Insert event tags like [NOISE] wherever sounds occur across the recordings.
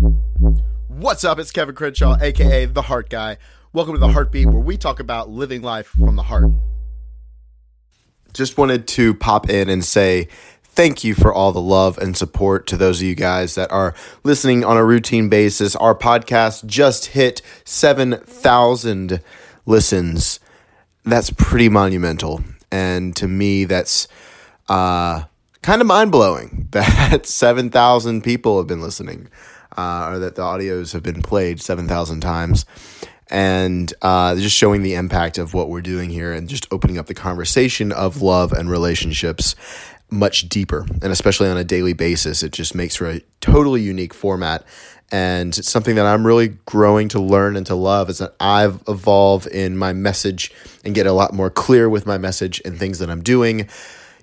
What's up? It's Kevin Crenshaw, aka The Heart Guy. Welcome to The Heartbeat, where we talk about living life from the heart. Just wanted to pop in and say thank you for all the love and support to those of you guys that are listening on a routine basis. Our podcast just hit 7,000 listens. That's pretty monumental. And to me, that's uh, kind of mind blowing [LAUGHS] that 7,000 people have been listening uh, or that the audios have been played 7,000 times. And uh, just showing the impact of what we're doing here and just opening up the conversation of love and relationships much deeper. And especially on a daily basis, it just makes for a totally unique format. And it's something that I'm really growing to learn and to love is that I've evolved in my message and get a lot more clear with my message and things that I'm doing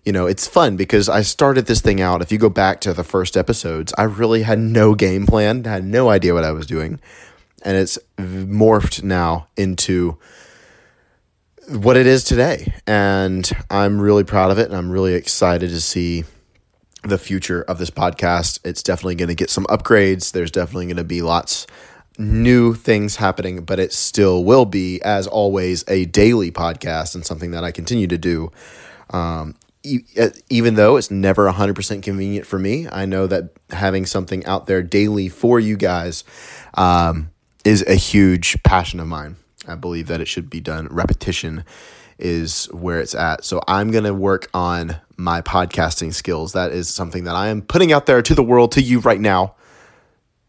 you know, it's fun because I started this thing out. If you go back to the first episodes, I really had no game plan, had no idea what I was doing. And it's morphed now into what it is today. And I'm really proud of it. And I'm really excited to see the future of this podcast. It's definitely going to get some upgrades. There's definitely going to be lots new things happening, but it still will be, as always, a daily podcast and something that I continue to do. Um, even though it's never 100% convenient for me, I know that having something out there daily for you guys um, is a huge passion of mine. I believe that it should be done. Repetition is where it's at. So I'm going to work on my podcasting skills. That is something that I am putting out there to the world, to you right now,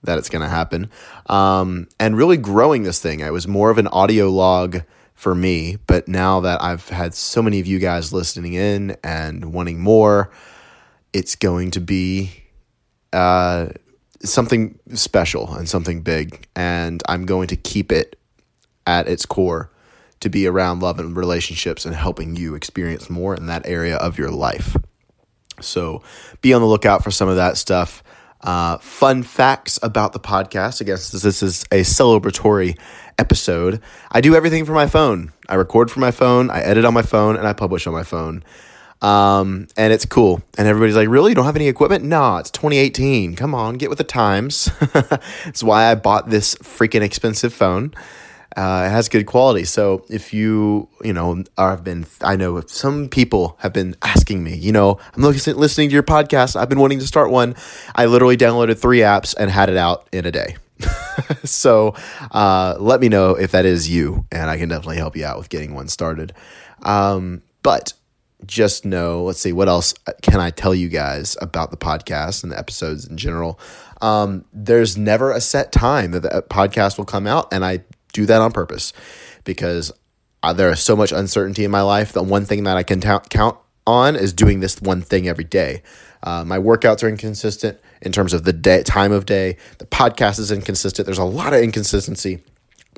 that it's going to happen. Um, and really growing this thing. I was more of an audio log for me. But now that I've had so many of you guys listening in and wanting more, it's going to be uh, something special and something big. And I'm going to keep it at its core to be around love and relationships and helping you experience more in that area of your life. So be on the lookout for some of that stuff. Uh, fun facts about the podcast. I guess this is a celebratory episode. I do everything from my phone. I record from my phone, I edit on my phone, and I publish on my phone. Um, and it's cool. And everybody's like, really? You don't have any equipment? No, it's 2018. Come on, get with the times. [LAUGHS] That's why I bought this freaking expensive phone. Uh, it has good quality. So if you, you know, I've been, I know some people have been asking me, you know, I'm listening to your podcast. I've been wanting to start one. I literally downloaded three apps and had it out in a day. [LAUGHS] so uh, let me know if that is you, and I can definitely help you out with getting one started. Um, but just know, let's see, what else can I tell you guys about the podcast and the episodes in general? Um, there's never a set time that the podcast will come out, and I do that on purpose because uh, there is so much uncertainty in my life. The one thing that I can ta- count on is doing this one thing every day. Uh, my workouts are inconsistent in terms of the day, time of day. The podcast is inconsistent. There's a lot of inconsistency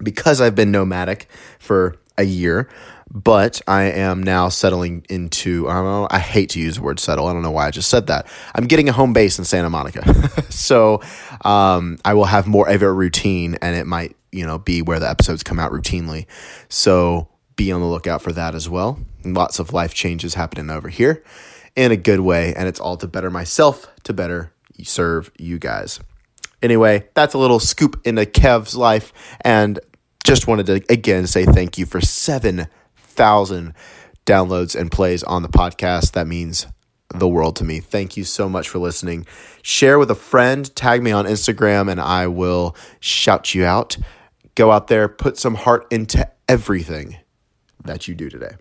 because I've been nomadic for a year. But I am now settling into, I don't know, I hate to use the word settle. I don't know why I just said that. I'm getting a home base in Santa Monica. [LAUGHS] so um, I will have more of a routine and it might, you know, be where the episodes come out routinely. So be on the lookout for that as well. Lots of life changes happening over here in a good way. And it's all to better myself, to better serve you guys. Anyway, that's a little scoop into Kev's life. And just wanted to again say thank you for 7,000 downloads and plays on the podcast. That means the world to me. Thank you so much for listening. Share with a friend, tag me on Instagram, and I will shout you out. Go out there, put some heart into everything that you do today.